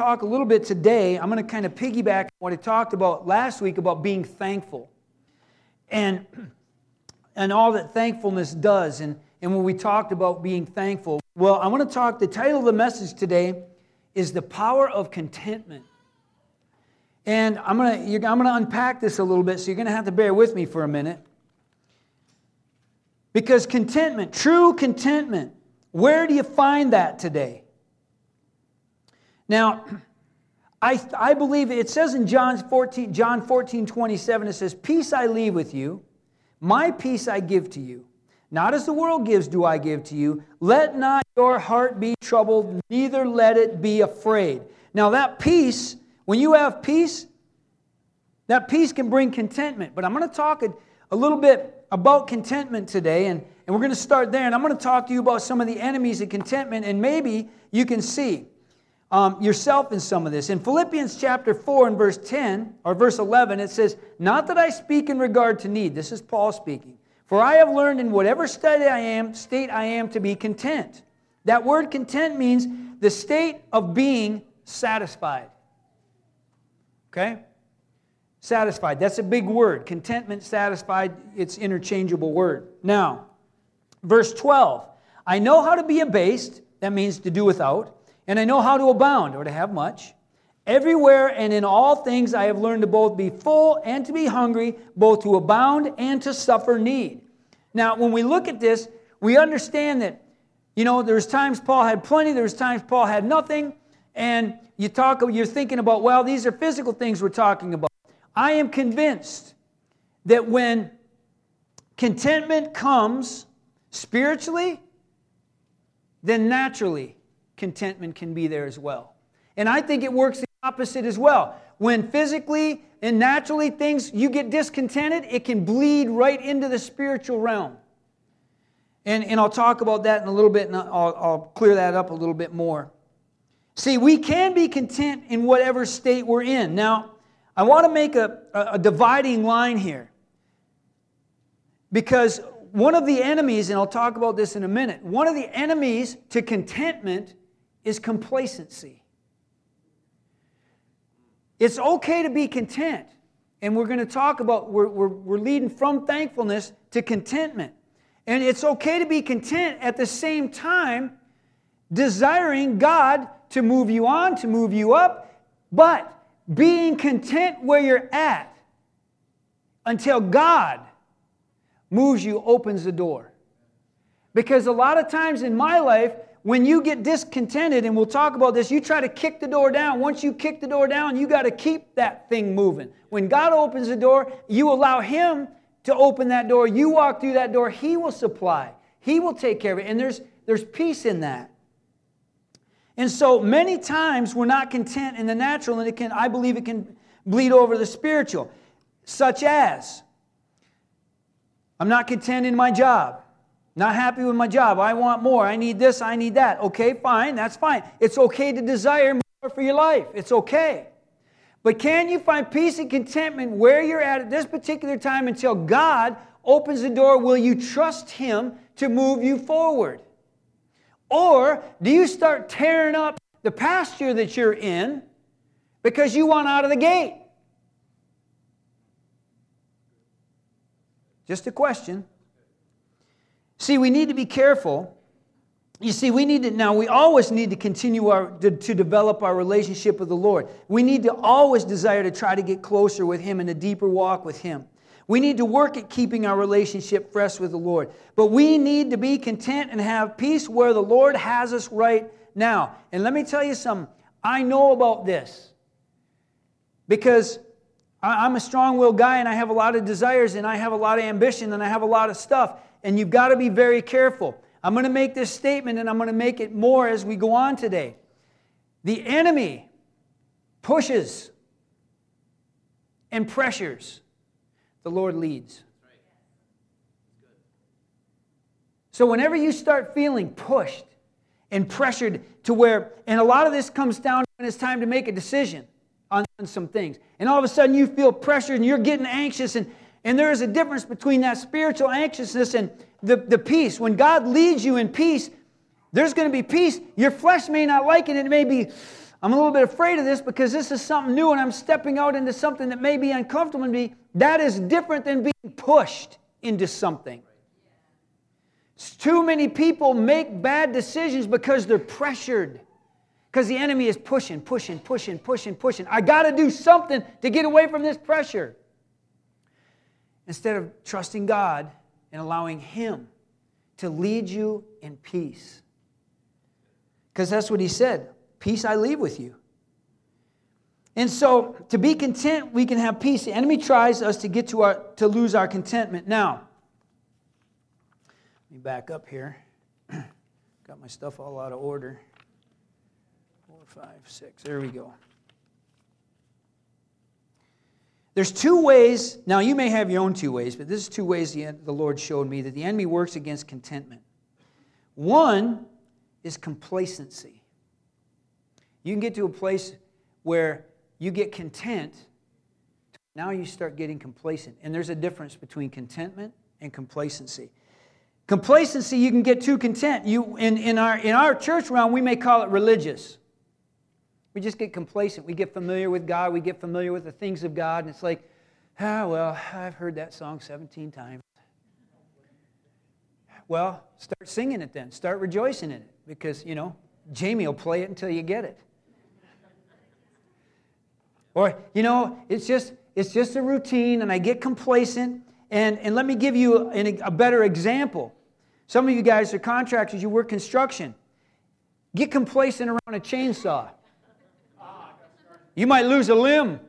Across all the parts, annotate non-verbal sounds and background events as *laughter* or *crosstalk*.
talk a little bit today. I'm going to kind of piggyback what I talked about last week about being thankful and, *clears throat* and all that thankfulness does. And, and when we talked about being thankful, well, I want to talk, the title of the message today is The Power of Contentment. And I'm going to, I'm going to unpack this a little bit, so you're going to have to bear with me for a minute. Because contentment, true contentment, where do you find that today? Now, I, I believe it says in John 14, John 14, 27, it says, Peace I leave with you, my peace I give to you. Not as the world gives, do I give to you. Let not your heart be troubled, neither let it be afraid. Now, that peace, when you have peace, that peace can bring contentment. But I'm going to talk a, a little bit about contentment today, and, and we're going to start there. And I'm going to talk to you about some of the enemies of contentment, and maybe you can see um, yourself in some of this. In Philippians chapter 4 and verse 10 or verse 11, it says, Not that I speak in regard to need. This is Paul speaking. For I have learned in whatever state I am, state I am to be content. That word content means the state of being satisfied. Okay? Satisfied. That's a big word. Contentment, satisfied, it's interchangeable word. Now, verse 12. I know how to be abased, that means to do without and I know how to abound, or to have much. Everywhere and in all things I have learned to both be full and to be hungry, both to abound and to suffer need. Now, when we look at this, we understand that, you know, there's times Paul had plenty, there's times Paul had nothing, and you talk, you're thinking about, well, these are physical things we're talking about. I am convinced that when contentment comes spiritually, then naturally contentment can be there as well. And I think it works the opposite as well. When physically and naturally things, you get discontented, it can bleed right into the spiritual realm. And, and I'll talk about that in a little bit and I'll, I'll clear that up a little bit more. See, we can be content in whatever state we're in. Now, I want to make a, a, a dividing line here. Because one of the enemies, and I'll talk about this in a minute, one of the enemies to contentment is complacency. It's okay to be content. And we're going to talk about, we're, we're, we're leading from thankfulness to contentment. And it's okay to be content at the same time, desiring God to move you on, to move you up, but being content where you're at until God moves you, opens the door. Because a lot of times in my life, when you get discontented, and we'll talk about this, you try to kick the door down. Once you kick the door down, you got to keep that thing moving. When God opens the door, you allow Him to open that door. You walk through that door, He will supply, He will take care of it. And there's, there's peace in that. And so many times we're not content in the natural, and it can, I believe it can bleed over the spiritual, such as I'm not content in my job. Not happy with my job. I want more. I need this. I need that. Okay, fine. That's fine. It's okay to desire more for your life. It's okay. But can you find peace and contentment where you're at at this particular time until God opens the door? Will you trust Him to move you forward? Or do you start tearing up the pasture that you're in because you want out of the gate? Just a question. See, we need to be careful. You see, we need to, now we always need to continue our, to, to develop our relationship with the Lord. We need to always desire to try to get closer with Him and a deeper walk with Him. We need to work at keeping our relationship fresh with the Lord. But we need to be content and have peace where the Lord has us right now. And let me tell you something. I know about this because I'm a strong willed guy and I have a lot of desires and I have a lot of ambition and I have a lot of stuff and you've got to be very careful. I'm going to make this statement and I'm going to make it more as we go on today. The enemy pushes and pressures, the Lord leads. So, whenever you start feeling pushed and pressured to where, and a lot of this comes down when it's time to make a decision on, some things, and all of a sudden you feel pressured and you're getting anxious and and there is a difference between that spiritual anxiousness and the, the peace. When God leads you in peace, there's going to be peace. Your flesh may not like it. It may be, I'm a little bit afraid of this because this is something new and I'm stepping out into something that may be uncomfortable to me. That is different than being pushed into something. Too many people make bad decisions because they're pressured. Because the enemy is pushing, pushing, pushing, pushing, pushing. I got to do something to get away from this pressure. Instead of trusting God and allowing Him to lead you in peace. Because that's what He said Peace I leave with you. And so, to be content, we can have peace. The enemy tries us to get to our to lose our contentment. Now, let me back up here. *clears throat* Got my stuff all out of order Four, five, six. There we go. There's two ways. Now, you may have your own two ways, but this is two ways the, the Lord showed me that the enemy works against contentment. One is complacency. You can get to a place where you get content, now you start getting complacent. And there's a difference between contentment and complacency. Complacency, you can get too content. You, in, in, our, in our church realm, we may call it religious. We just get complacent. We get familiar with God. We get familiar with the things of God. And it's like, ah, well, I've heard that song 17 times. Well, start singing it then. Start rejoicing in it because, you know, Jamie will play it until you get it. Or, you know, it's just, it's just a routine and I get complacent. And, and let me give you an, a better example. Some of you guys are contractors, you work construction. Get complacent around a chainsaw. You might lose a limb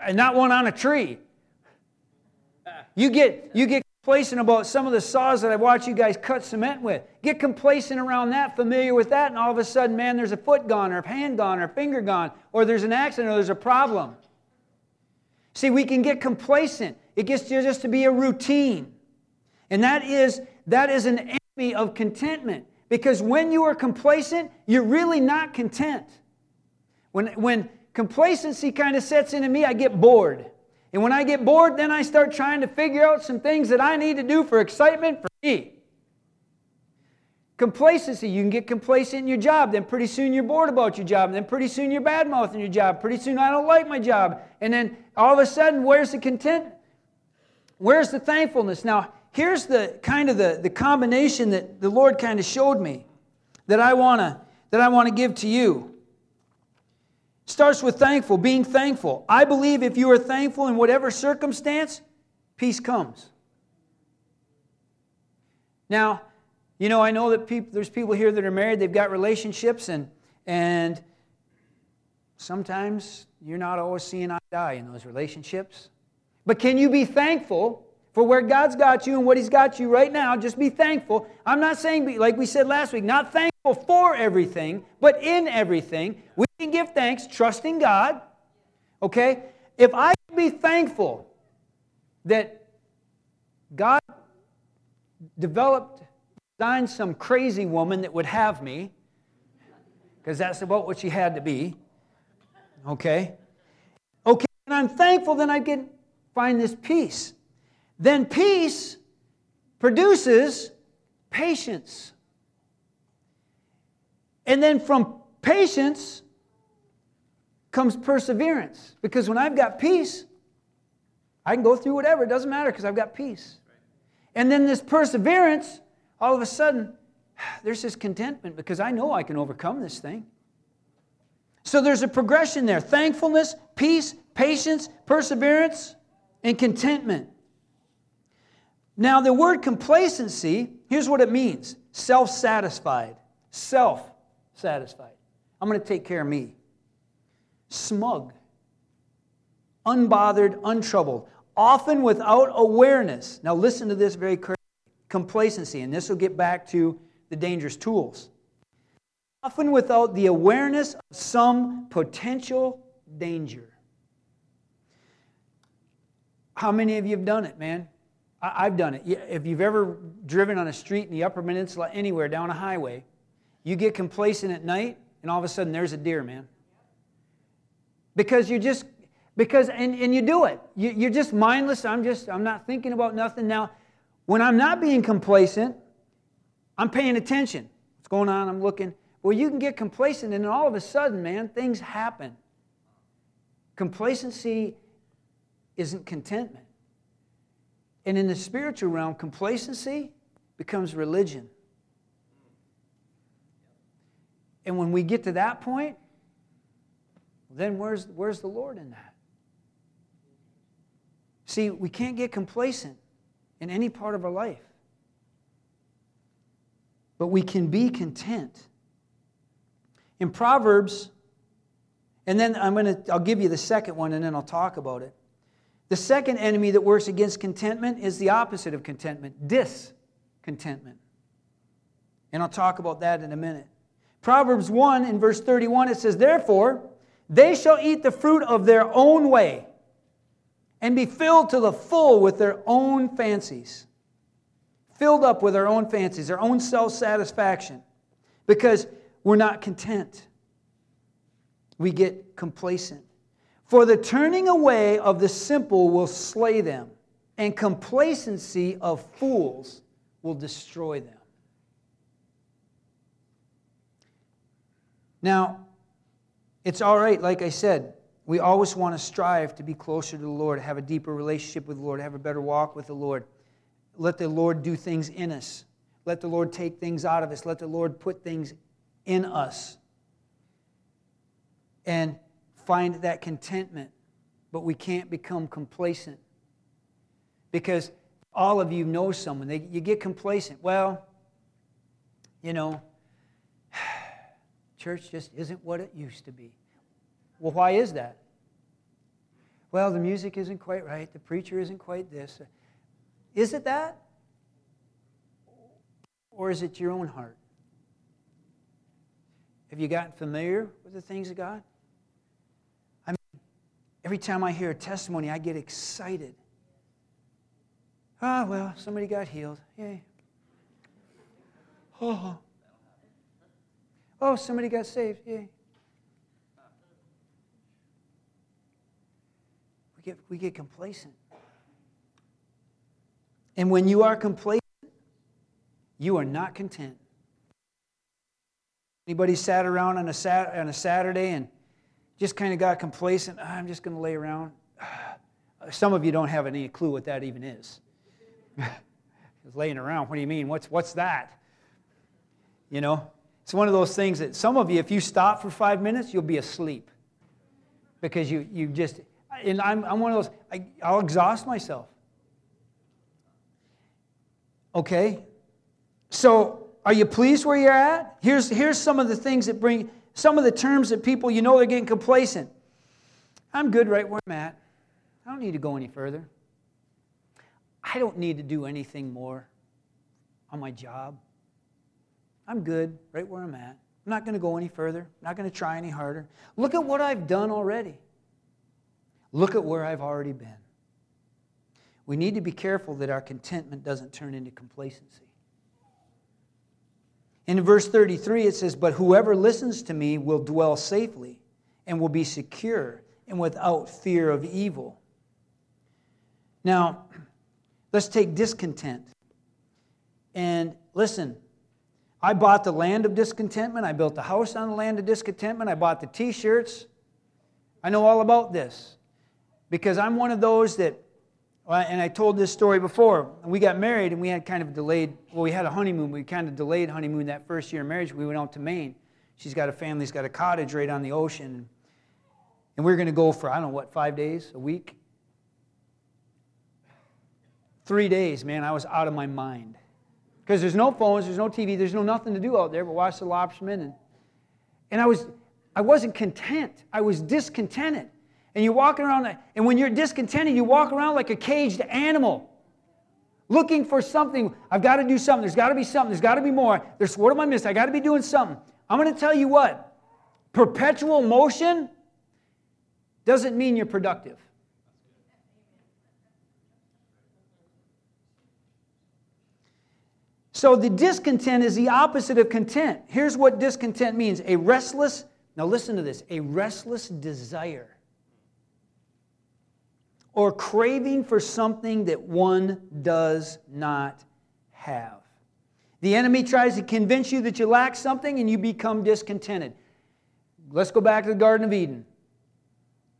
and not one on a tree. You get, you get complacent about some of the saws that I watch you guys cut cement with. Get complacent around that, familiar with that, and all of a sudden, man, there's a foot gone, or a hand gone, or a finger gone, or there's an accident, or there's a problem. See, we can get complacent. It gets to just to be a routine. And that is, that is an enemy of contentment. Because when you are complacent, you're really not content. When, when complacency kind of sets into me, I get bored. And when I get bored, then I start trying to figure out some things that I need to do for excitement for me. Complacency, you can get complacent in your job, then pretty soon you're bored about your job, and then pretty soon you're bad mouthing your job. Pretty soon I don't like my job. And then all of a sudden, where's the content? Where's the thankfulness? Now, here's the kind of the, the combination that the Lord kind of showed me that I wanna that I want to give to you. Starts with thankful, being thankful. I believe if you are thankful in whatever circumstance, peace comes. Now, you know, I know that people, there's people here that are married, they've got relationships, and, and sometimes you're not always seeing eye to eye in those relationships. But can you be thankful for where God's got you and what He's got you right now? Just be thankful. I'm not saying, like we said last week, not thankful for everything, but in everything. We can give thanks, trusting God. Okay? If I be thankful that God developed, designed some crazy woman that would have me, because that's about what she had to be. Okay? Okay, and I'm thankful then I can find this peace. Then peace produces patience. And then from patience comes perseverance. Because when I've got peace, I can go through whatever. It doesn't matter because I've got peace. And then this perseverance, all of a sudden, *sighs* there's this contentment because I know I can overcome this thing. So there's a progression there thankfulness, peace, patience, perseverance, and contentment. Now, the word complacency, here's what it means self satisfied. Self satisfied. I'm going to take care of me smug, unbothered, untroubled, often without awareness. Now, listen to this very carefully complacency, and this will get back to the dangerous tools. Often without the awareness of some potential danger. How many of you have done it, man? I've done it. If you've ever driven on a street in the Upper Peninsula, anywhere down a highway, you get complacent at night, and all of a sudden there's a deer, man. Because you just because and, and you do it. You, you're just mindless. I'm just i'm not thinking about nothing. Now when i'm not being complacent i'm paying attention. What's going on? I'm looking. Well, you can get complacent, and all of a sudden, man, things happen. Complacency isn't contentment. And in the spiritual realm, complacency becomes religion. And when we get to that point, then where's, where's the Lord in that? See, we can't get complacent in any part of our life. But we can be content. In Proverbs, and then I'm going to I'll give you the second one and then I'll talk about it. The second enemy that works against contentment is the opposite of contentment, discontentment. And I'll talk about that in a minute. Proverbs 1 in verse 31 it says, "Therefore they shall eat the fruit of their own way and be filled to the full with their own fancies. Filled up with their own fancies, their own self satisfaction, because we're not content. We get complacent. For the turning away of the simple will slay them, and complacency of fools will destroy them. Now, it's all right, like I said, we always want to strive to be closer to the Lord, have a deeper relationship with the Lord, have a better walk with the Lord. Let the Lord do things in us. Let the Lord take things out of us. Let the Lord put things in us. And find that contentment. But we can't become complacent. Because all of you know someone. They, you get complacent. Well, you know, church just isn't what it used to be. Well, why is that? Well, the music isn't quite right. The preacher isn't quite this. Is it that? Or is it your own heart? Have you gotten familiar with the things of God? I mean, every time I hear a testimony, I get excited. Ah, well, somebody got healed. Yay. Oh. Oh, somebody got saved. Yay. We get, we get complacent. And when you are complacent, you are not content. Anybody sat around on a, sat, on a Saturday and just kind of got complacent? Ah, I'm just going to lay around. Some of you don't have any clue what that even is. *laughs* laying around. What do you mean? What's, what's that? You know, it's one of those things that some of you, if you stop for five minutes, you'll be asleep because you, you just, and I'm, I'm one of those, I, I'll exhaust myself. Okay? So, are you pleased where you're at? Here's, here's some of the things that bring, some of the terms that people, you know, they're getting complacent. I'm good right where I'm at. I don't need to go any further. I don't need to do anything more on my job. I'm good right where I'm at. I'm not going to go any further. I'm not going to try any harder. Look at what I've done already. Look at where I've already been. We need to be careful that our contentment doesn't turn into complacency. In verse 33, it says, But whoever listens to me will dwell safely and will be secure and without fear of evil. Now, let's take discontent. And listen, I bought the land of discontentment. I built a house on the land of discontentment. I bought the t shirts. I know all about this because I'm one of those that, and I told this story before. We got married and we had kind of delayed, well, we had a honeymoon. We kind of delayed honeymoon that first year of marriage. We went out to Maine. She's got a family, she's got a cottage right on the ocean. And we were going to go for, I don't know, what, five days, a week? Three days, man, I was out of my mind. Because there's no phones, there's no TV, there's no nothing to do out there but watch the lobstermen. And, and I, was, I wasn't content. I was discontented and you're walking around, and when you're discontented, you walk around like a caged animal, looking for something. I've got to do something. There's got to be something. There's got to be more. There's what am I missing? I got to be doing something. I'm going to tell you what perpetual motion doesn't mean you're productive. So the discontent is the opposite of content. Here's what discontent means a restless, now listen to this, a restless desire or craving for something that one does not have. The enemy tries to convince you that you lack something and you become discontented. Let's go back to the Garden of Eden.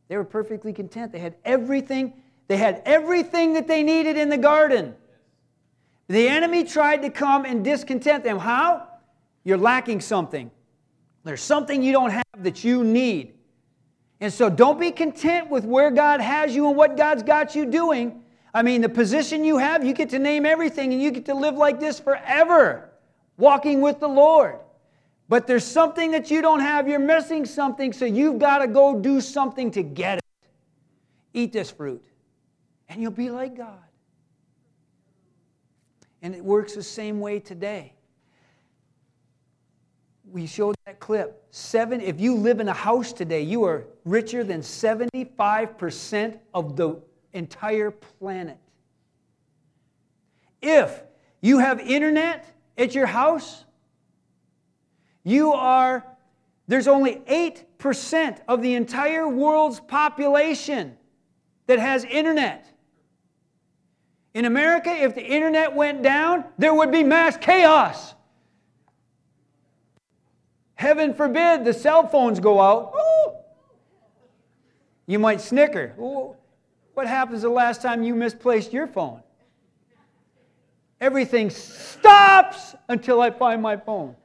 They were perfectly content. They had everything, they had everything that they needed in the garden. The enemy tried to come and discontent them. How? You're lacking something. There's something you don't have that you need. And so don't be content with where God has you and what God's got you doing. I mean, the position you have, you get to name everything and you get to live like this forever, walking with the Lord. But there's something that you don't have, you're missing something, so you've got to go do something to get it. Eat this fruit, and you'll be like God. And it works the same way today we showed that clip. Seven, if you live in a house today, you are richer than 75% of the entire planet. If you have internet at your house, you are, there's only 8% of the entire world's population that has internet. In America, if the internet went down, there would be mass chaos. Heaven forbid the cell phones go out. Ooh. You might snicker. Ooh. What happens the last time you misplaced your phone? Everything stops until I find my phone.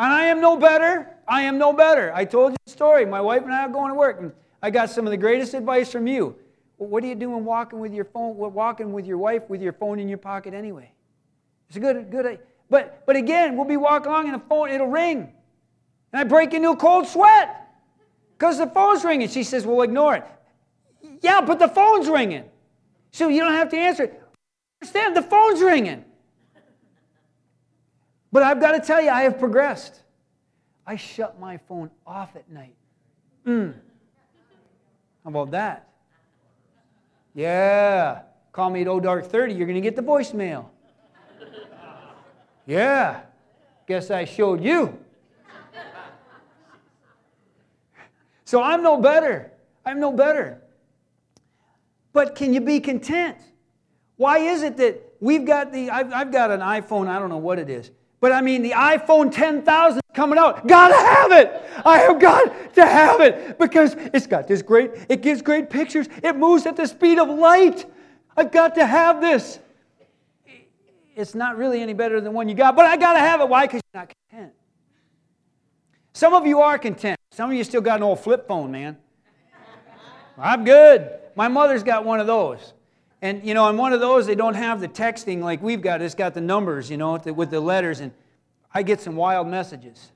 And I am no better. I am no better. I told you the story. My wife and I are going to work, and I got some of the greatest advice from you. What are you doing walking with your phone, walking with your wife with your phone in your pocket anyway? It's a good, good. But, but again, we'll be walking along and the phone, it'll ring. And I break into a cold sweat because the phone's ringing. She says, Well, ignore it. Yeah, but the phone's ringing. So you don't have to answer it. Understand, the phone's ringing. But I've got to tell you, I have progressed. I shut my phone off at night. Mm. How about that? Yeah. Call me at O Dark 30, you're going to get the voicemail. Yeah, guess I showed you. so I'm no better. I'm no better. But can you be content? Why is it that we've got the, I've, I've got an iPhone, I don't know what it is, but I mean the iPhone 10,000 coming out. Gotta have it. I have got to have it because it's got this great, it gives great pictures. It moves at the speed of light. I've got to have this it's not really any better than one you got, but I got to have it. Why? Because you're not content. Some of you are content. Some of you still got an old flip phone, man. I'm good. My mother's got one of those. And, you know, on one of those, they don't have the texting like we've got. It's got the numbers, you know, with the letters. And I get some wild messages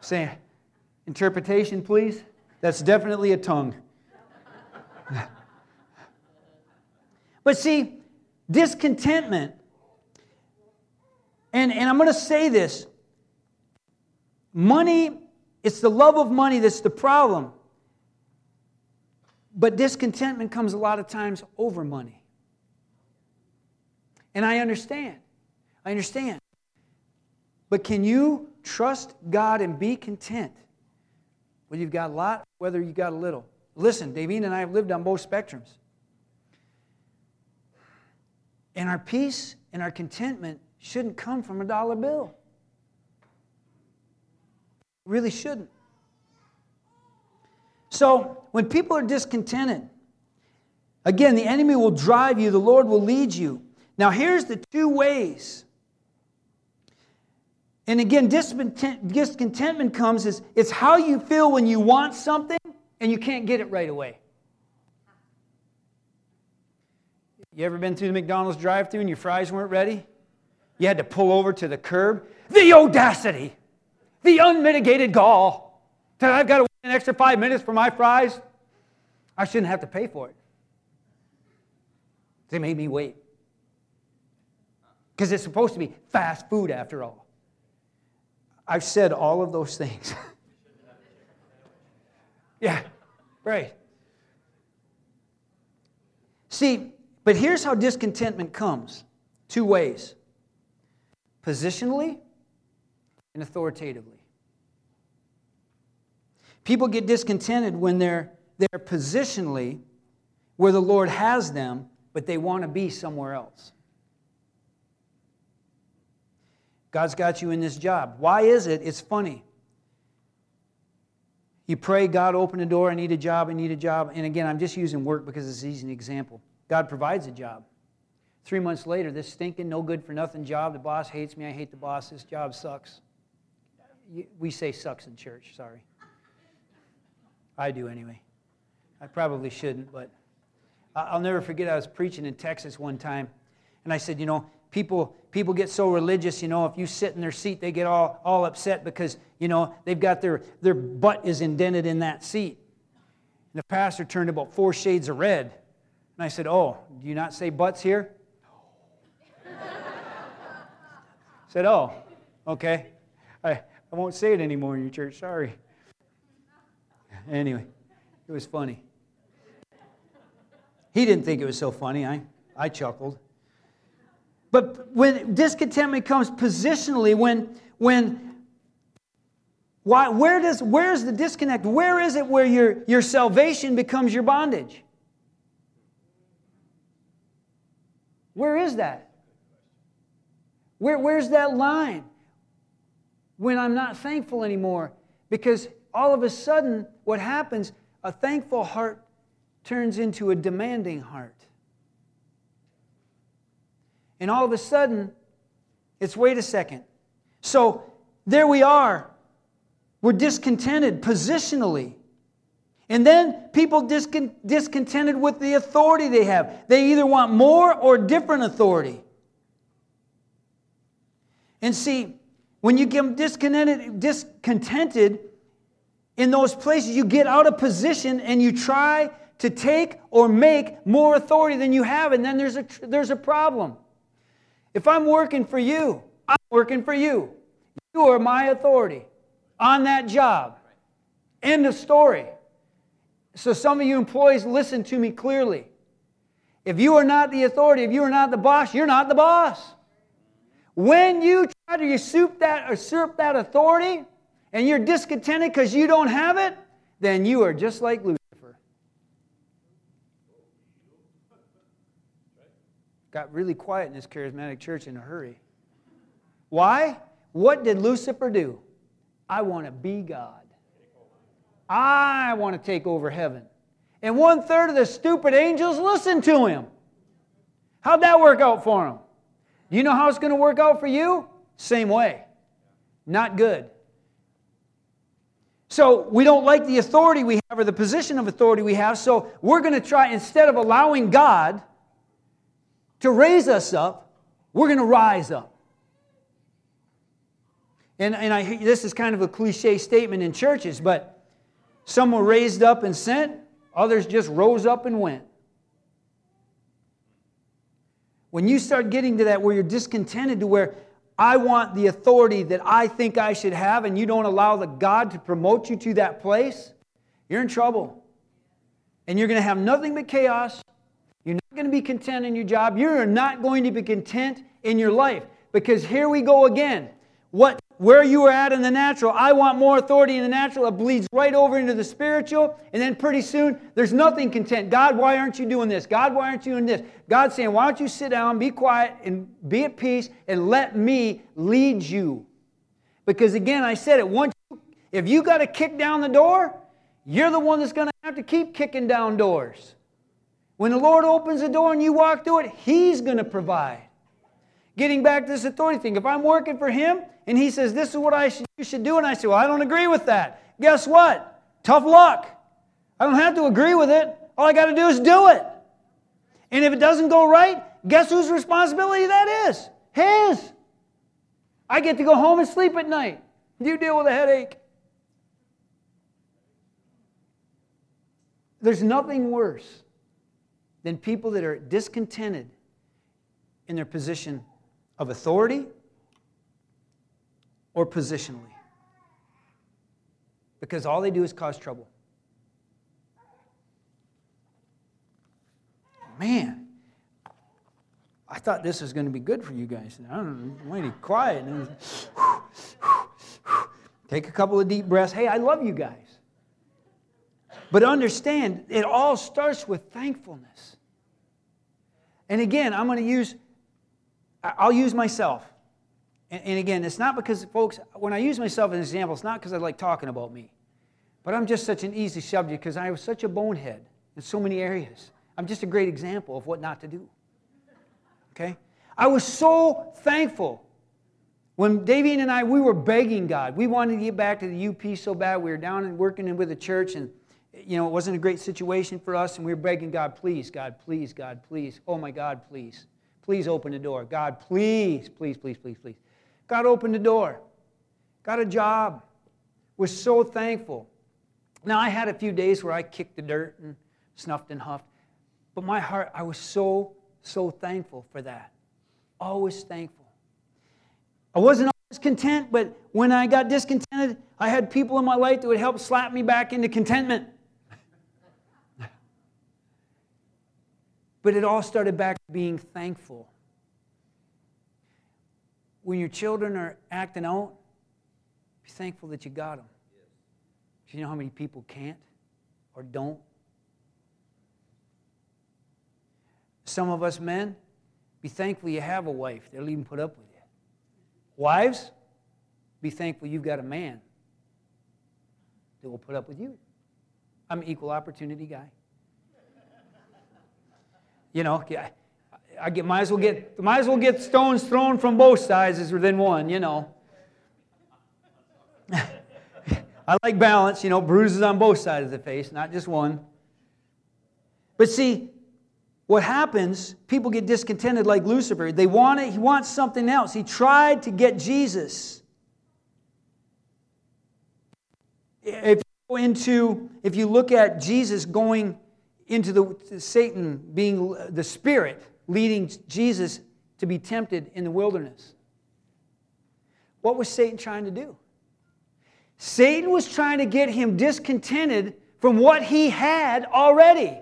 saying, interpretation, please. That's definitely a tongue. but see, discontentment. And, and I'm going to say this money, it's the love of money that's the problem. But discontentment comes a lot of times over money. And I understand. I understand. But can you trust God and be content? Whether you've got a lot, whether you've got a little. Listen, Davine and I have lived on both spectrums. And our peace and our contentment shouldn't come from a dollar bill. Really shouldn't. So, when people are discontented, again, the enemy will drive you, the Lord will lead you. Now, here's the two ways. And again, discontentment comes is it's how you feel when you want something and you can't get it right away. You ever been through the McDonald's drive through and your fries weren't ready? You had to pull over to the curb. The audacity, the unmitigated gall that I've got to wait an extra five minutes for my fries. I shouldn't have to pay for it. They made me wait. Because it's supposed to be fast food after all. I've said all of those things. *laughs* yeah, right. See, but here's how discontentment comes two ways positionally and authoritatively. People get discontented when they're, they're positionally where the Lord has them, but they want to be somewhere else. God's got you in this job. Why is it? It's funny. You pray, God, open the door. I need a job. I need a job. And again, I'm just using work because it's an easy example. God provides a job. Three months later, this stinking, no good for nothing job. The boss hates me. I hate the boss. This job sucks. We say sucks in church, sorry. I do anyway. I probably shouldn't, but I'll never forget I was preaching in Texas one time, and I said, you know, people people get so religious, you know, if you sit in their seat, they get all, all upset because, you know, they've got their, their butt is indented in that seat. And the pastor turned about four shades of red. And I said, Oh, do you not say butts here? no. *laughs* said, Oh, okay. I, I won't say it anymore in your church. Sorry. Anyway, it was funny. He didn't think it was so funny. I, I chuckled. But when discontentment comes positionally, when, when why, where does, where's the disconnect? Where is it where your, your salvation becomes your bondage? Where is that? Where, where's that line? When I'm not thankful anymore. Because all of a sudden, what happens, a thankful heart turns into a demanding heart. And all of a sudden, it's wait a second. So there we are. We're discontented positionally. And then people discon- discontented with the authority they have. They either want more or different authority. And see, when you get discontented, discontented in those places, you get out of position and you try to take or make more authority than you have, and then there's a, there's a problem. If I'm working for you, I'm working for you. You are my authority on that job. End of story. So, some of you employees, listen to me clearly. If you are not the authority, if you are not the boss, you're not the boss. When you try to usurp that, usurp that authority and you're discontented because you don't have it, then you are just like Lucifer. Got really quiet in this charismatic church in a hurry. Why? What did Lucifer do? I want to be God. I want to take over heaven. And one third of the stupid angels listen to him. How'd that work out for him? You know how it's going to work out for you? Same way. Not good. So we don't like the authority we have or the position of authority we have, so we're going to try, instead of allowing God to raise us up, we're going to rise up. And, and I, this is kind of a cliche statement in churches, but some were raised up and sent, others just rose up and went. When you start getting to that where you're discontented to where I want the authority that I think I should have, and you don't allow the God to promote you to that place, you're in trouble. And you're going to have nothing but chaos. You're not going to be content in your job. You're not going to be content in your life. Because here we go again. What where you are at in the natural, I want more authority in the natural. It bleeds right over into the spiritual, and then pretty soon there's nothing content. God, why aren't you doing this? God, why aren't you doing this? God's saying, why don't you sit down, be quiet, and be at peace, and let me lead you? Because again, I said it once. If you got to kick down the door, you're the one that's going to have to keep kicking down doors. When the Lord opens the door and you walk through it, He's going to provide. Getting back to this authority thing, if I'm working for Him, and he says, This is what I should, you should do. And I say, Well, I don't agree with that. Guess what? Tough luck. I don't have to agree with it. All I got to do is do it. And if it doesn't go right, guess whose responsibility that is? His. I get to go home and sleep at night. You deal with a headache. There's nothing worse than people that are discontented in their position of authority or positionally. Because all they do is cause trouble. Man, I thought this was going to be good for you guys. I don't know, mighty quiet. Take a couple of deep breaths. Hey, I love you guys. But understand, it all starts with thankfulness. And again, I'm going to use, I'll use myself. And, and again, it's not because, folks, when I use myself as an example, it's not because I like talking about me. But I'm just such an easy subject because I was such a bonehead in so many areas. I'm just a great example of what not to do. Okay? I was so thankful when Davey and I, we were begging God. We wanted to get back to the UP so bad. We were down and working with the church, and you know, it wasn't a great situation for us, and we were begging God, please, God, please, God, please. Oh my God, please. Please open the door. God, please, please, please, please, please. God opened the door. Got a job. Was so thankful. Now, I had a few days where I kicked the dirt and snuffed and huffed, but my heart, I was so, so thankful for that. Always thankful. I wasn't always content, but when I got discontented, I had people in my life that would help slap me back into contentment. But it all started back being thankful. When your children are acting out, be thankful that you got them. Do you know how many people can't or don't? Some of us men, be thankful you have a wife They'll even put up with you. Wives, be thankful you've got a man that will put up with you. I'm an equal opportunity guy. You know, I get, might as well get might as well get stones thrown from both sides than one. You know. *laughs* I like balance. You know, bruises on both sides of the face, not just one. But see, what happens? People get discontented like Lucifer. They want it. He wants something else. He tried to get Jesus. If you into, if you look at Jesus going into the Satan being the spirit leading Jesus to be tempted in the wilderness. What was Satan trying to do? Satan was trying to get him discontented from what he had already.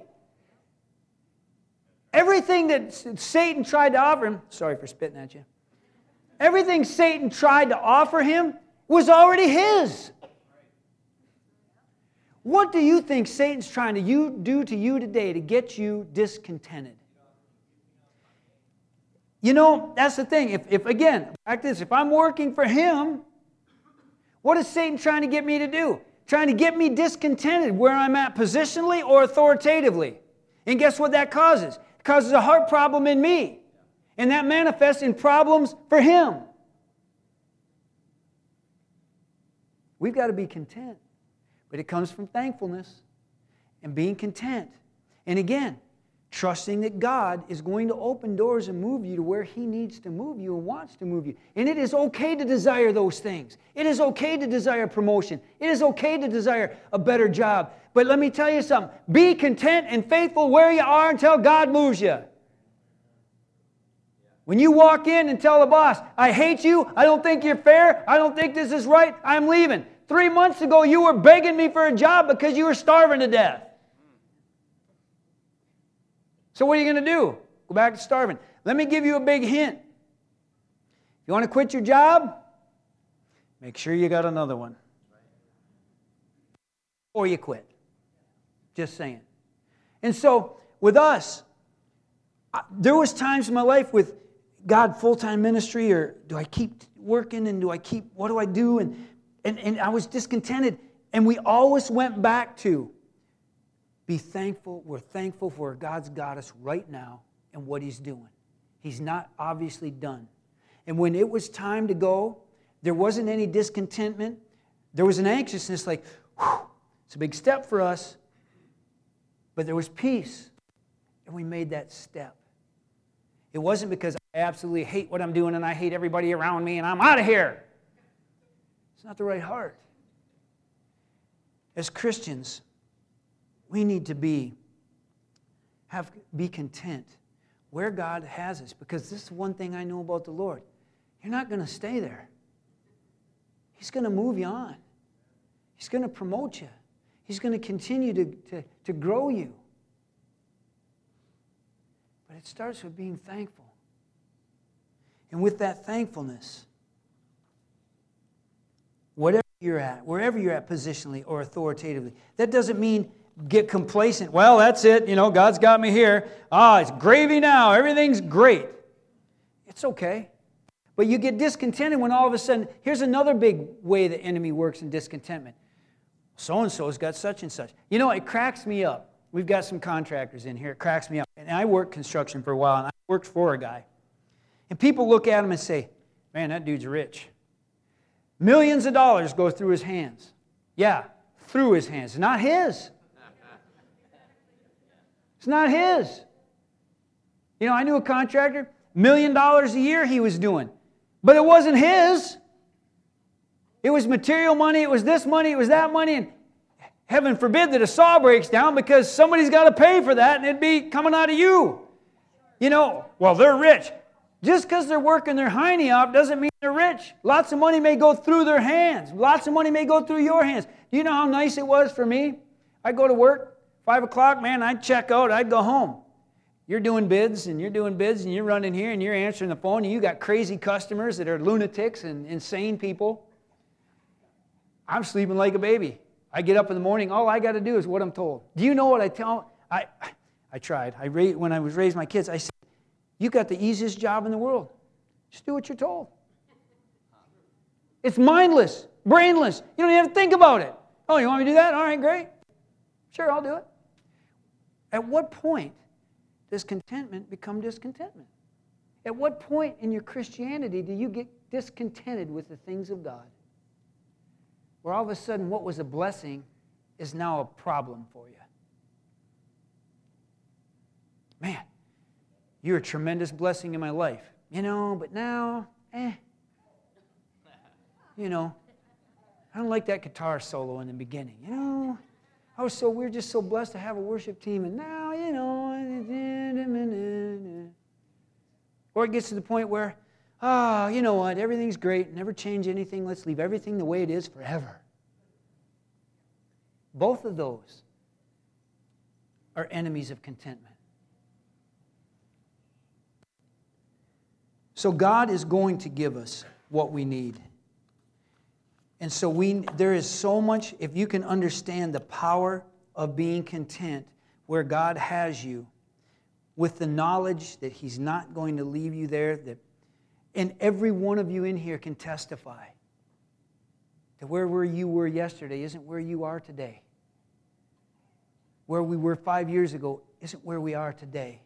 Everything that Satan tried to offer him, sorry for spitting at you, everything Satan tried to offer him was already his. What do you think Satan's trying to you, do to you today to get you discontented? You know, that's the thing. If, if again, like this, if I'm working for him, what is Satan trying to get me to do? Trying to get me discontented where I'm at positionally or authoritatively. And guess what that causes? It causes a heart problem in me. And that manifests in problems for him. We've got to be content. But it comes from thankfulness and being content. And again, trusting that God is going to open doors and move you to where He needs to move you and wants to move you. And it is okay to desire those things. It is okay to desire promotion. It is okay to desire a better job. But let me tell you something be content and faithful where you are until God moves you. When you walk in and tell the boss, I hate you, I don't think you're fair, I don't think this is right, I'm leaving. Three months ago, you were begging me for a job because you were starving to death. So, what are you going to do? Go back to starving. Let me give you a big hint. If you want to quit your job, make sure you got another one. Or you quit. Just saying. And so, with us, there was times in my life with God full-time ministry or do I keep working and do I keep what do I do and and, and I was discontented. And we always went back to be thankful. We're thankful for God's got us right now and what He's doing. He's not obviously done. And when it was time to go, there wasn't any discontentment. There was an anxiousness like, whew, it's a big step for us. But there was peace. And we made that step. It wasn't because I absolutely hate what I'm doing and I hate everybody around me and I'm out of here. It's not the right heart. As Christians, we need to be have be content where God has us because this is one thing I know about the Lord. You're not going to stay there. He's going to move you on. He's going to promote you. He's going to continue to, to, to grow you. But it starts with being thankful. And with that thankfulness, whatever you're at, wherever you're at positionally or authoritatively. That doesn't mean get complacent. Well, that's it. You know, God's got me here. Ah, it's gravy now. Everything's great. It's okay. But you get discontented when all of a sudden, here's another big way the enemy works in discontentment. So and so's got such and such. You know, it cracks me up. We've got some contractors in here. It cracks me up. And I worked construction for a while, and I worked for a guy. And people look at him and say, Man, that dude's rich. Millions of dollars go through his hands. Yeah, through his hands. Not his. It's not his. You know, I knew a contractor, million dollars a year he was doing, but it wasn't his. It was material money, it was this money, it was that money, and heaven forbid that a saw breaks down because somebody's got to pay for that and it'd be coming out of you. You know, well, they're rich. Just because they're working their hiney off doesn't mean they're rich. Lots of money may go through their hands. Lots of money may go through your hands. Do you know how nice it was for me? I'd go to work, Five o'clock, man, I'd check out, I'd go home. You're doing bids and you're doing bids and you're running here and you're answering the phone and you got crazy customers that are lunatics and insane people. I'm sleeping like a baby. I get up in the morning, all I got to do is what I'm told. Do you know what I tell? I, I tried. I when I was raising my kids, I said, You got the easiest job in the world. Just do what you're told. It's mindless, brainless. You don't even have to think about it. Oh, you want me to do that? All right, great. Sure, I'll do it. At what point does contentment become discontentment? At what point in your Christianity do you get discontented with the things of God? Where all of a sudden what was a blessing is now a problem for you. Man, you're a tremendous blessing in my life. You know, but now, eh. You know, I don't like that guitar solo in the beginning. You know, I was so we're just so blessed to have a worship team, and now you know. Or it gets to the point where, ah, oh, you know what? Everything's great. Never change anything. Let's leave everything the way it is forever. Both of those are enemies of contentment. So God is going to give us what we need. And so we, there is so much, if you can understand the power of being content where God has you, with the knowledge that He's not going to leave you there, that, and every one of you in here can testify that where were you were yesterday isn't where you are today. Where we were five years ago isn't where we are today.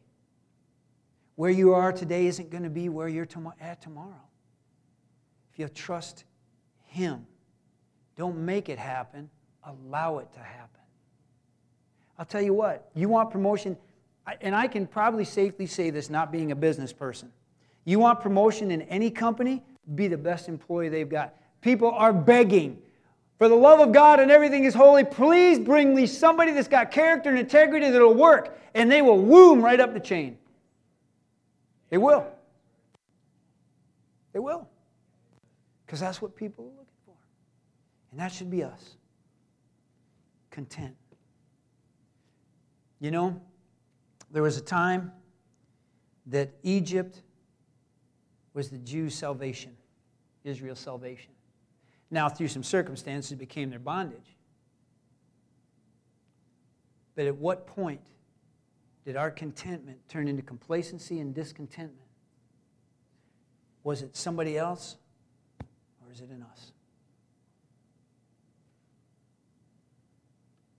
Where you are today isn't going to be where you're at tomorrow. If you trust Him. Don't make it happen, allow it to happen. I'll tell you what, you want promotion, and I can probably safely say this not being a business person. You want promotion in any company, be the best employee they've got. People are begging. For the love of God and everything is holy, please bring me somebody that's got character and integrity that'll work. And they will woom right up the chain. They will. They will. Because that's what people are looking for. and that should be us content. You know, there was a time that Egypt was the Jews' salvation, Israel's salvation. Now, through some circumstances, it became their bondage. But at what point did our contentment turn into complacency and discontentment? Was it somebody else or is it in us?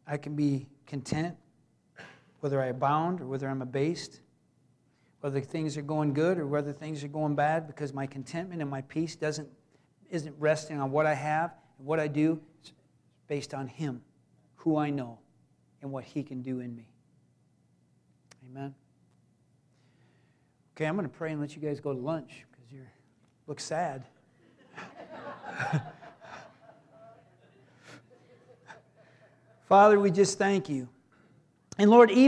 I can be content whether I abound or whether I'm abased, whether things are going good or whether things are going bad, because my contentment and my peace doesn't, isn't resting on what I have and what I do. It's based on Him, who I know, and what He can do in me. Amen. Okay, I'm going to pray and let you guys go to lunch because you look sad. *laughs* Father, we just thank you. And Lord, even